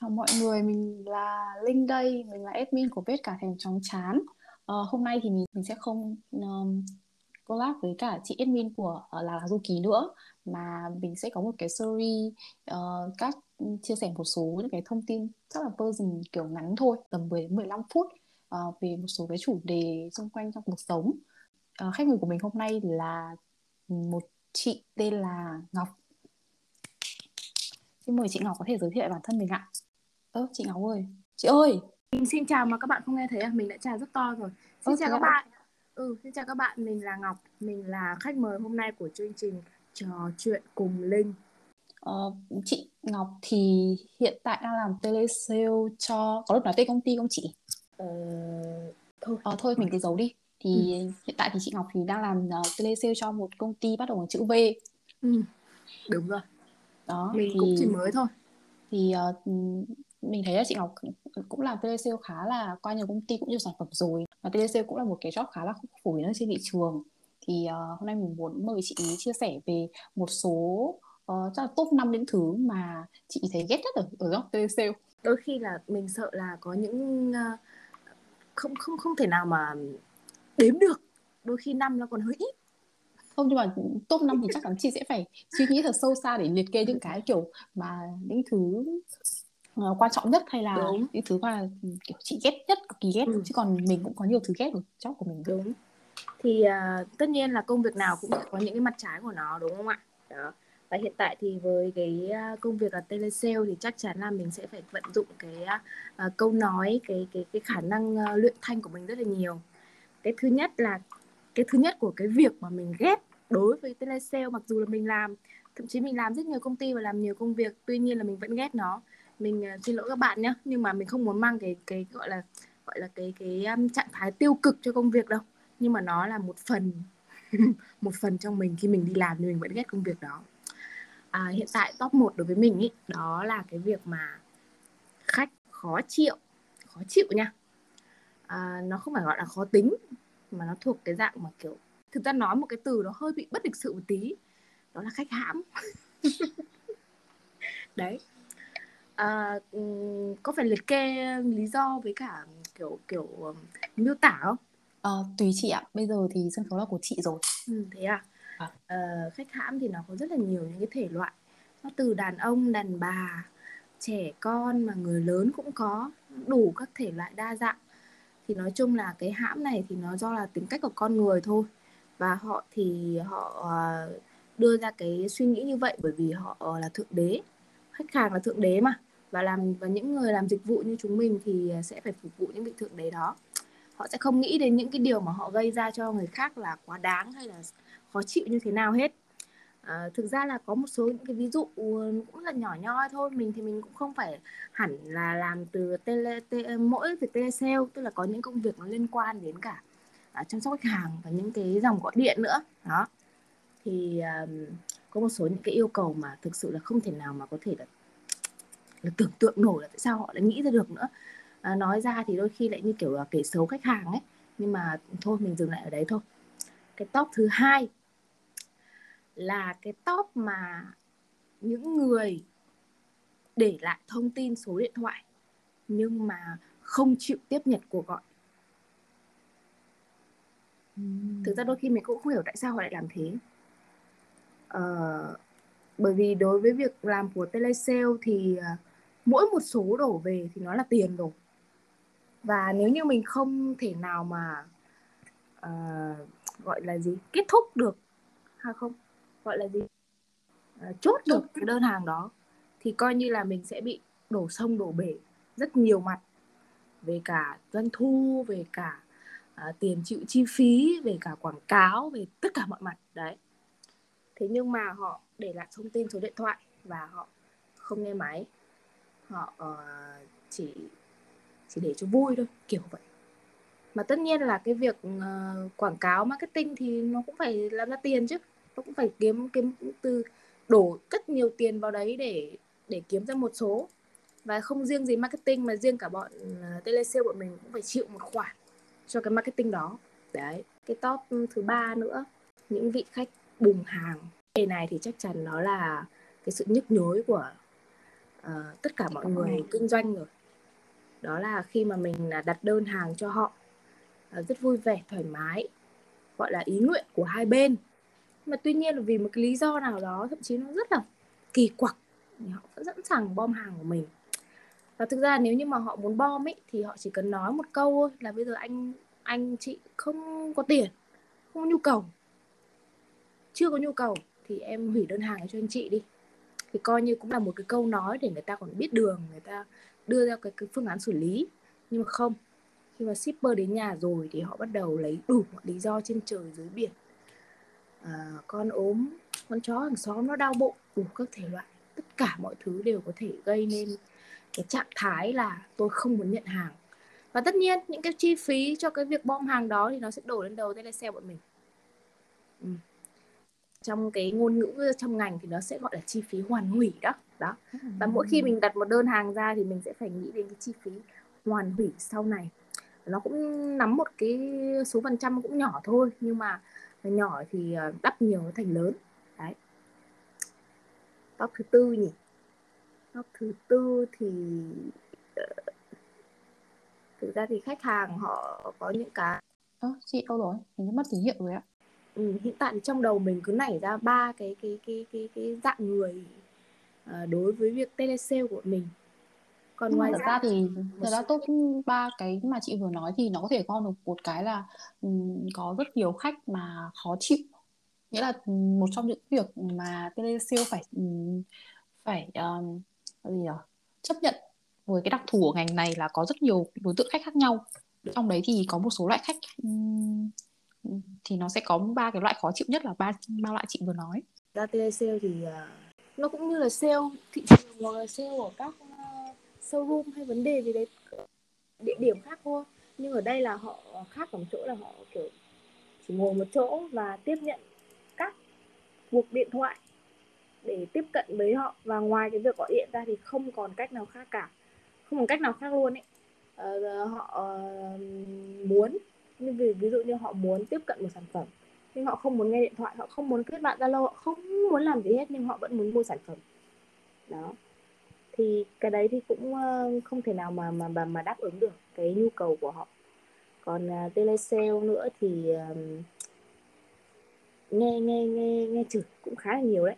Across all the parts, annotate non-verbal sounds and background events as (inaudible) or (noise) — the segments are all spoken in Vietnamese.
Chào mọi người, mình là Linh đây, mình là admin của bếp cả thèm chóng chán. Ờ, hôm nay thì mình mình sẽ không um, collab với cả chị admin của uh, là, là Du Ký nữa mà mình sẽ có một cái series uh, các chia sẻ một số những cái thông tin rất là version kiểu ngắn thôi, tầm 10 đến 15 phút uh, về một số cái chủ đề xung quanh trong cuộc sống. Uh, khách mời của mình hôm nay là một chị tên là Ngọc. Xin mời chị Ngọc có thể giới thiệu bản thân mình ạ. Ơ, chị Ngọc ơi. Chị ơi. Mình xin chào mà các bạn không nghe thấy à? Mình đã chào rất to rồi. Xin Ơ, chào các bạn. Ừ, xin chào các bạn. Mình là Ngọc. Mình là khách mời hôm nay của chương trình trò chuyện cùng Linh. Ờ, chị Ngọc thì hiện tại đang làm telesale cho có được nói tên công ty không chị? Ờ, thôi. Ờ, thôi mình cứ giấu đi. Thì hiện tại thì chị Ngọc thì đang làm uh, telesale cho một công ty bắt đầu bằng chữ V. Ừ. Đúng rồi. Đó Mình thì cũng chỉ mới thôi. thì ờ, mình thấy là chị Ngọc cũng làm telesale khá là qua nhiều công ty cũng nhiều sản phẩm rồi. Và telesale cũng là một cái job khá là phổ biến trên thị trường. Thì ờ, hôm nay mình muốn mời chị ý chia sẻ về một số uh, chắc là top 5 những thứ mà chị thấy ghét nhất ở ở job telesale. Đôi khi là mình sợ là có những ờ, không không không thể nào mà đếm được. Đôi khi năm nó còn hơi ít. không nhưng mà top 5 thì chắc chắn chị sẽ phải suy nghĩ thật sâu xa để liệt kê những cái kiểu mà những thứ ờ, quan trọng nhất hay là Đúng. những thứ mà kiểu chị ghét nhất cực kỳ ghét Ừ. chứ còn mình cũng có nhiều thứ ghét ở job của mình Đúng. Thì à, tất nhiên là công việc nào cũng có những cái mặt trái của nó đúng không ạ? Đó. Và hiện tại thì với cái à, công việc là telesale thì chắc chắn là mình sẽ phải vận dụng cái à, câu nói, cái cái cái khả năng à, luyện thanh của mình rất là nhiều. Cái thứ nhất là cái thứ nhất của cái việc mà mình ghét đối với telesale mặc dù là mình làm thậm chí mình làm rất nhiều công ty và làm nhiều công việc tuy nhiên là mình vẫn ghét nó mình à, xin lỗi các bạn nhé nhưng mà mình không muốn mang cái cái gọi là gọi là cái cái um, trạng thái tiêu cực cho công việc đâu. Nhưng mà nó là một phần (laughs) một phần trong mình khi mình đi làm thì mình vẫn ghét công việc đó. À, hiện tại top 1 đối với mình ý đó là cái việc mà khách khó chịu khó chịu nha. À, nó không phải gọi là khó tính mà nó thuộc cái dạng mà kiểu thực ra nói một cái từ nó hơi bị bất lịch sự một tí đó là khách hãm. (laughs) Đấy à, có phải liệt kê lý do với cả kiểu kiểu miêu tả không? Ờ, tùy chị ạ. Bây giờ thì sân khấu là của chị rồi. Ừ, thế à? À. Ờ, khách hãm thì nó có rất là nhiều những cái thể loại. Nó từ đàn ông đàn bà trẻ con mà người lớn cũng có. Đủ các thể loại đa dạng. Thì nói chung là cái hãm này thì nó do là tính cách của con người thôi. Và họ thì họ ờ, đưa ra cái suy nghĩ như vậy bởi vì họ là thượng đế. Khách hàng là thượng đế mà và làm và những người làm dịch vụ như chúng mình thì à, sẽ phải phục vụ những vị thượng đế đó. Họ sẽ không nghĩ đến những cái điều mà họ gây ra cho người khác là quá đáng hay là khó chịu như thế nào hết. À, thực ra là có một số những cái ví dụ ừ, cũng là nhỏ nhoi thôi. Mình thì mình cũng không phải hẳn là làm từ tele, tele mỗi việc telesale tức là có những công việc nó liên quan đến cả à, chăm sóc khách hàng và những cái dòng gọi điện nữa. Đó. Thì um, có một số những cái yêu cầu mà thực sự là không thể nào mà có thể là, là tưởng tượng nổi là tại sao họ lại nghĩ ra được nữa. À, nói ra thì đôi khi lại như kiểu là kể xấu khách hàng ấy. Nhưng mà thôi mình dừng lại ở đấy thôi. Cái top thứ hai là cái top mà những người để lại thông tin số điện thoại nhưng mà không chịu tiếp nhận cuộc gọi. Thực ra đôi khi mình cũng không hiểu tại sao họ lại làm thế. Ờ, bởi vì đối với việc làm của telesale thì à, mỗi một số đổ về thì nó là tiền rồi. Và nếu như mình không thể nào mà ờ, gọi là gì kết thúc được hay không? Gọi là gì? Ờ, chốt được cái đơn hàng đó thì coi như là mình sẽ bị đổ sông đổ bể rất nhiều mặt về cả doanh thu về cả à, tiền chịu chi phí về cả quảng cáo về tất cả mọi mặt đấy. Thế nhưng mà họ để lại thông tin số điện thoại và họ không nghe máy họ ờ, chỉ chỉ để cho vui thôi kiểu vậy. Mà tất nhiên là cái việc ờ, quảng cáo marketing thì nó cũng phải làm ra tiền chứ. Nó cũng phải kiếm kiếm từ đổ rất nhiều tiền vào đấy để để kiếm ra một số. Và không riêng gì marketing mà riêng cả bọn uh, bọn mình cũng phải chịu một khoản cho cái marketing đó. Đấy cái top thứ ba nữa những vị khách bùng hàng. Đề này thì chắc chắn nó là cái sự nhức nhối của uh, tất cả mọi người kinh doanh rồi. Đó là khi mà mình là đặt đơn hàng cho họ uh, rất vui vẻ thoải mái gọi là ý nguyện của hai bên. Mà tuy nhiên là vì một cái lý do nào đó thậm chí nó rất là kỳ quặc thì họ vẫn sẵn sàng bom hàng của mình. Và thực ra nếu như mà họ muốn bom ấy thì họ chỉ cần nói một câu thôi là bây giờ anh anh chị không có tiền không có nhu cầu. Chưa có nhu cầu thì em hủy đơn hàng cho anh chị đi thì coi như cũng là một cái câu nói để người ta còn biết đường người ta đưa ra cái, cái phương án xử lý. Nhưng mà không khi mà shipper đến nhà rồi thì họ bắt đầu lấy đủ mọi lý do trên trời dưới biển. À, con ốm con chó hàng xóm nó đau bụng đủ các thể loại. Tất cả mọi thứ đều có thể gây nên cái trạng thái là tôi không muốn nhận hàng. Và tất nhiên những cái chi phí cho cái việc bom hàng đó thì nó sẽ đổ lên đầu cái lái xe bọn mình. Ừ trong cái ngôn ngữ trong ngành thì nó sẽ gọi là chi phí hoàn hủy đó đó. Và mỗi khi mình đặt một đơn hàng ra thì mình sẽ phải nghĩ đến cái chi phí hoàn hủy sau này. Nó cũng nắm một cái số phần trăm cũng nhỏ thôi nhưng mà nhỏ thì ờ, đắp nhiều nó thành lớn. Đấy. Top thứ tư nhỉ? Top thứ tư thì ờ, thực ra thì khách hàng họ có những cái Ơ, chị đâu rồi? Mình mất tín hiệu rồi ạ. Ừ, hiện tại trong đầu mình cứ nảy ra ba cái cái cái cái cái dạng người uh, đối với việc telesale của mình. Còn Nhưng ngoài ra, ra thì thật ra top ba cái mà chị vừa nói thì nó có thể gom được một cái là um, có rất nhiều khách mà khó chịu. Nghĩa là một trong những việc mà telesale phải um, phải um, gì nhỉ? chấp nhận với cái đặc thù của ngành này là có rất nhiều đối tượng khách khác nhau. Trong đấy thì có một số loại khách um, thì nó sẽ có ba cái loại khó chịu nhất là ba ba loại chị vừa nói. Ra telesale thì uh, nó cũng như là sale thị trường hoặc là sale ở các ờ, showroom hay vấn đề gì đấy địa điểm khác thôi. Nhưng ở đây là họ khác ở một chỗ là họ kiểu chỉ ngồi một chỗ và tiếp nhận các cuộc điện thoại để tiếp cận với họ. Và ngoài cái việc gọi điện ra thì không còn cách nào khác cả. Không còn cách nào khác luôn ấy. Ờ, họ uh, muốn như ví, ví dụ như họ muốn tiếp cận một sản phẩm nhưng họ không muốn nghe điện thoại họ không muốn kết bạn zalo họ không muốn làm gì hết nhưng họ vẫn muốn mua sản phẩm. Đó. Thì cái đấy thì cũng không thể nào mà mà mà, mà đáp ứng được cái nhu cầu của họ. Còn uh, telesale nữa thì uh, nghe nghe nghe nghe chửi cũng khá là nhiều đấy.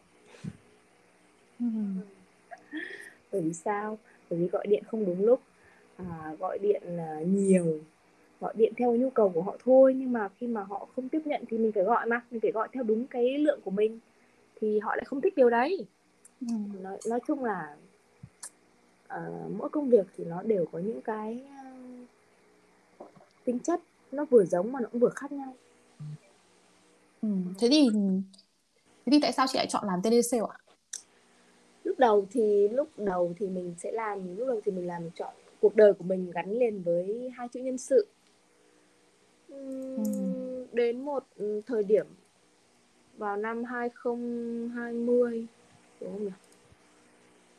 Ừ. bởi vì sao? Bởi vì gọi điện không đúng lúc. À, gọi điện uh, nhiều gọi điện theo nhu cầu của họ thôi nhưng mà khi mà họ không tiếp nhận thì mình phải gọi mà mình phải gọi theo đúng cái lượng của mình thì họ lại không thích điều đấy ừ. nói nói chung là uh, mỗi công việc thì nó đều có những cái uh, tính chất nó vừa giống mà nó cũng vừa khác nhau ừ, thế thì thế thì tại sao chị lại chọn làm TD sale ạ lúc đầu thì lúc đầu thì mình sẽ làm lúc đầu thì mình làm chọn cuộc đời của mình gắn liền với hai chữ nhân sự đến một ừ, thời điểm vào năm 2020 đúng không nhỉ?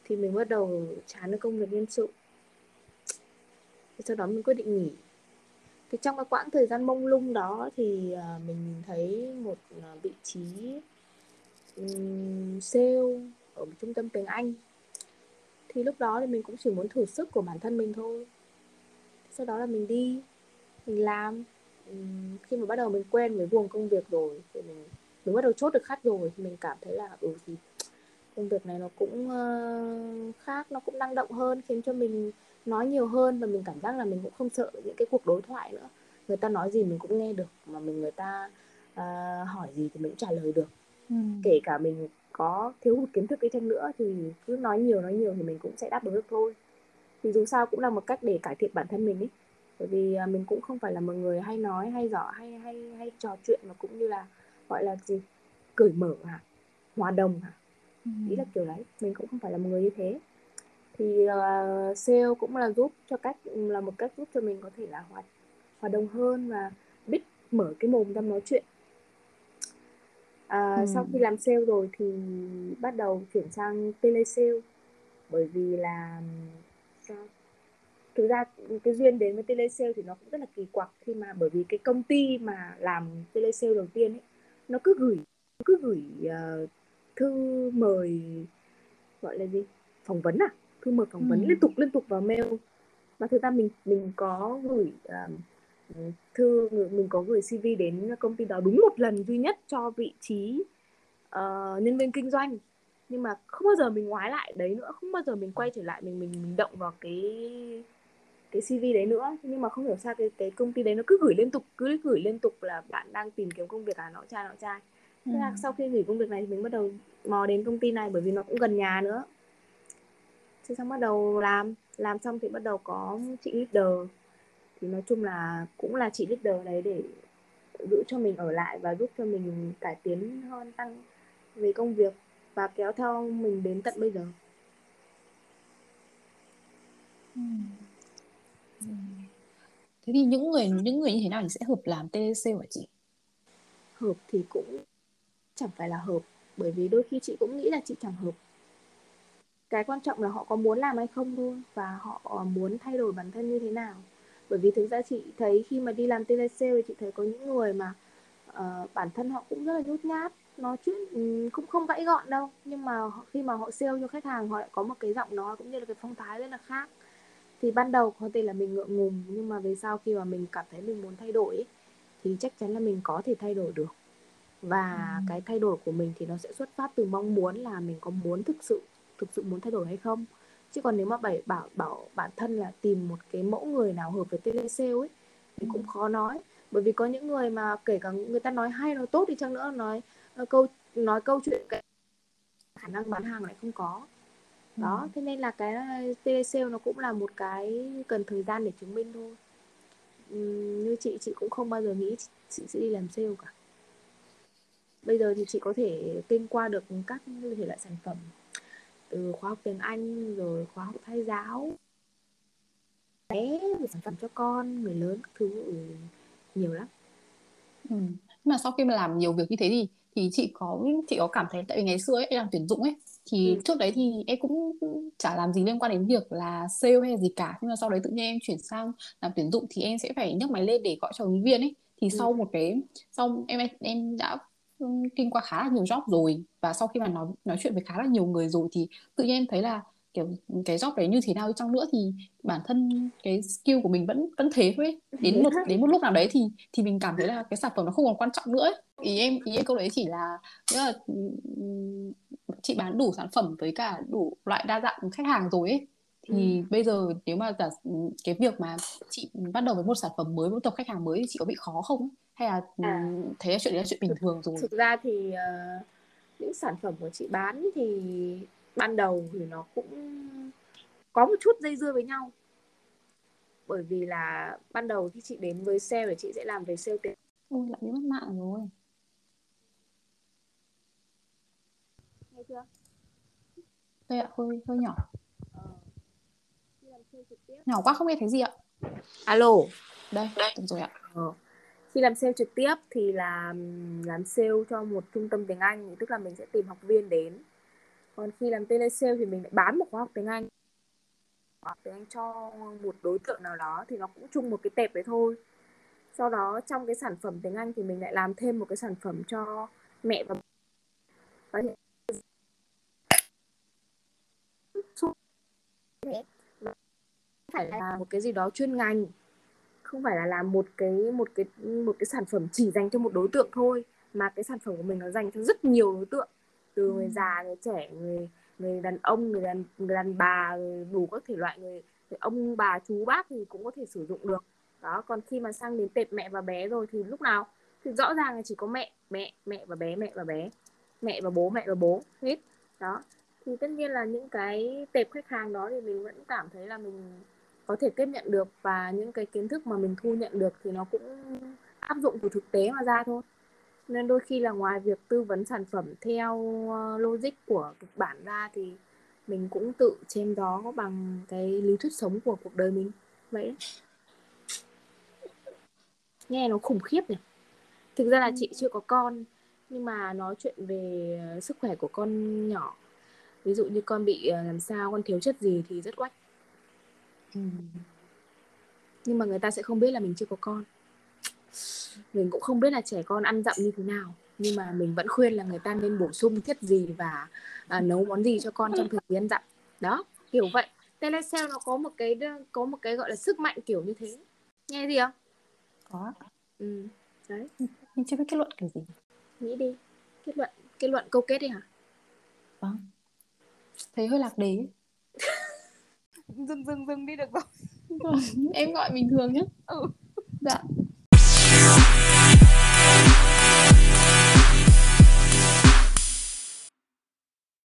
Thì mình bắt đầu chán cái công việc nhân sự. Thì sau đó mình quyết định nghỉ. Thì trong cái quãng thời gian mông lung đó thì à, mình thấy một à, vị trí sale ở một trung tâm tiếng Anh. Thì lúc đó thì mình cũng chỉ muốn thử sức của bản thân mình thôi. Sau đó là mình đi, mình làm khi mà bắt đầu mình quen với guồng công việc rồi thì mình mình bắt đầu chốt được khách rồi thì mình cảm thấy là ừ thì công việc này nó cũng uh, khác nó cũng năng động hơn khiến cho mình nói nhiều hơn và mình cảm giác là mình cũng không sợ những cái cuộc đối thoại nữa. Người ta nói gì mình cũng nghe được mà mình người ta uh, hỏi gì thì mình cũng trả lời được. Ừ. kể cả mình có thiếu hụt kiến thức đi chăng nữa thì cứ nói nhiều nói nhiều thì mình cũng sẽ đáp ứng được thôi. Thì dù sao cũng là một cách để cải thiện bản thân mình ấy bởi vì uh, mình cũng không phải là một người hay nói hay giỏi hay hay hay trò chuyện mà cũng như là gọi là gì cởi mở hả hòa đồng hả? Ừ. ý là kiểu đấy mình cũng không phải là một người như thế. Thì uh, sale cũng là giúp cho cách là một cách giúp cho mình có thể là hoạt hoạt động hơn và biết mở cái mồm ra nói chuyện. À, ừ. sau khi làm sale rồi thì bắt đầu chuyển sang tele sale. Bởi vì là sao thực ra cái duyên đến với tele sale thì nó cũng rất là kỳ quặc khi mà bởi vì cái công ty mà làm tele sale đầu tiên ấy nó cứ gửi cứ gửi uh, thư mời gọi là gì? Phỏng vấn à? Thư mời phỏng vấn ừ. liên tục liên tục vào mail. Và thực ra mình mình có gửi uh, thư mình có gửi CV đến công ty đó đúng một lần duy nhất cho vị trí uh, nhân viên kinh doanh. Nhưng mà không bao giờ mình ngoái lại đấy nữa không bao giờ mình quay trở lại mình mình, mình động vào cái cái CV đấy nữa. Nhưng mà không hiểu sao cái cái công ty đấy nó cứ gửi liên tục cứ gửi liên tục là bạn đang tìm kiếm công việc à nọ trai nọ trai. Thế là ừ. sau khi gửi công việc này thì mình bắt đầu mò đến công ty này bởi vì nó cũng gần nhà nữa. Thế xong bắt đầu làm làm xong thì bắt đầu có chị leader. Thì nói chung là cũng là chị leader đấy để giữ cho mình ở lại và giúp cho mình cải tiến hơn tăng về công việc và kéo theo mình đến tận bây giờ. Ừ. Ừ. thế thì những người những người như thế nào thì sẽ hợp làm TDC của chị? Hợp thì cũng chẳng phải là hợp bởi vì đôi khi chị cũng nghĩ là chị chẳng hợp. Cái quan trọng là họ có muốn làm hay không thôi và họ muốn thay đổi bản thân như thế nào. Bởi vì thực ra chị thấy khi mà đi làm telesale thì chị thấy có những người mà uh, bản thân họ cũng rất là nhút nhát. Nói chuyện um, cũng không gãy gọn đâu nhưng mà khi mà họ sale cho khách hàng họ lại có một cái giọng nói cũng như là cái phong thái rất là khác thì ban đầu có thể là mình ngượng ngùng nhưng mà về sau khi mà mình cảm thấy mình muốn thay đổi ấy, thì chắc chắn là mình có thể thay đổi được. Và ừ. cái thay đổi của mình thì nó sẽ xuất phát từ mong muốn là mình có muốn thực sự thực sự muốn thay đổi hay không. Chứ còn nếu mà bảy bảo bảo bản thân là tìm một cái mẫu người nào hợp với telesale ấy thì cũng khó nói. Bởi vì có những người mà kể cả người ta nói hay nói tốt đi chăng nữa nói ờ, câu nói câu chuyện cái khả năng bán hàng lại không có đó thế nên là cái telesale nó cũng là một cái cần thời gian để chứng minh thôi. Uhm, như chị chị cũng không bao giờ nghĩ chị sẽ đi làm sale cả. Bây giờ thì chị có thể kinh qua được các thể loại sản phẩm từ khóa học tiếng Anh rồi khóa học thay giáo. Bé sản phẩm cho con người lớn các thứ ừ, nhiều lắm. Ừ. nhưng mà sau khi mà làm nhiều việc như thế thì thì chị có chị có cảm thấy tại vì ngày xưa ấy em làm tuyển dụng ấy thì ừ. trước đấy thì em cũng chả làm gì liên quan đến việc là sale hay gì cả nhưng mà sau đấy tự nhiên em chuyển sang làm tuyển dụng thì em sẽ phải nhấc máy lên để gọi cho ứng viên ấy thì ừ. sau một cái sau em em đã kinh qua khá là nhiều job rồi và sau khi mà nói nói chuyện với khá là nhiều người rồi thì tự nhiên em thấy là kiểu cái job đấy như thế nào đi chăng nữa thì bản thân cái skill của mình vẫn vẫn thế thôi ấy. đến một (laughs) đến một lúc nào đấy thì thì mình cảm thấy là cái sản phẩm nó không còn quan trọng nữa ấy. ý em ý em câu đấy chỉ là nghĩa là chị bán đủ sản phẩm với cả đủ loại đa dạng khách hàng rồi ấy thì ừ. bây giờ nếu mà cả cái việc mà chị bắt đầu với một sản phẩm mới một tập khách hàng mới thì chị có bị khó không hay là à, thấy chuyện đấy là chuyện bình thường rồi thực ra thì uh, những sản phẩm của chị bán thì ban đầu thì nó cũng có một chút dây dưa với nhau. Bởi vì là ban đầu khi chị đến với sale thì chị sẽ làm về sale tiền. Ôi lại bị mất mạng rồi. Nghe chưa? Đây ạ hơi hơi nhỏ. Ờ. nhỏ quá không nghe thấy gì ạ. Alo. Đây đây được rồi ạ. Ờ. Khi làm sale trực tiếp thì là làm sale cho một trung tâm tiếng Anh tức là mình sẽ tìm học viên đến còn khi làm telesale thì mình lại bán một khóa học tiếng Anh. Học tiếng Anh cho một đối tượng nào đó thì nó cũng chung một cái tệp đấy thôi. Sau đó trong cái sản phẩm tiếng Anh thì mình lại làm thêm một cái sản phẩm cho mẹ và và phải là một cái gì đó chuyên ngành. Không phải là làm một cái một cái một cái sản phẩm chỉ dành cho một đối tượng thôi, mà cái sản phẩm của mình nó dành cho rất nhiều đối tượng từ người già người trẻ người người đàn ông người đàn người đàn bà người đủ các thể loại người, người ông bà chú bác thì cũng có thể sử dụng được. Đó còn khi mà sang đến tệp mẹ và bé rồi thì lúc nào thì rõ ràng là chỉ có mẹ mẹ mẹ và bé mẹ và bé mẹ và bố mẹ và bố hết. Đó thì tất nhiên là những cái tệp khách hàng đó thì mình vẫn cảm thấy là mình có thể tiếp nhận được và những cái kiến thức mà mình thu nhận được thì nó cũng áp dụng từ thực tế mà ra thôi nên đôi khi là ngoài việc tư vấn sản phẩm theo ờ, logic của kịch bản ra thì mình cũng tự chém đó bằng cái lý thuyết sống của cuộc đời mình. Vậy nghe nó khủng khiếp nhỉ. Thực ra là chị chưa có con nhưng mà nói chuyện về sức khỏe của con nhỏ ví dụ như con bị ờ, làm sao con thiếu chất gì thì rất quách ừ. nhưng mà người ta sẽ không biết là mình chưa có con mình cũng không biết là trẻ con ăn dặm như thế nào nhưng mà mình vẫn khuyên là người ta nên bổ sung chất gì và à, nấu món gì cho con trong thời gian dặm. Đó kiểu vậy. Telesale nó có một cái có một cái gọi là sức mạnh kiểu như thế. Nghe gì không? Có ừ đấy. Nhưng chưa biết kết luận kiểu gì. Nghĩ đi. Kết luận kết luận câu kết đi hả? Vâng. Thấy hơi lạc đề dừng dừng dừng đi được rồi. Vâng, em gọi bình thường nhé ừ. Dạ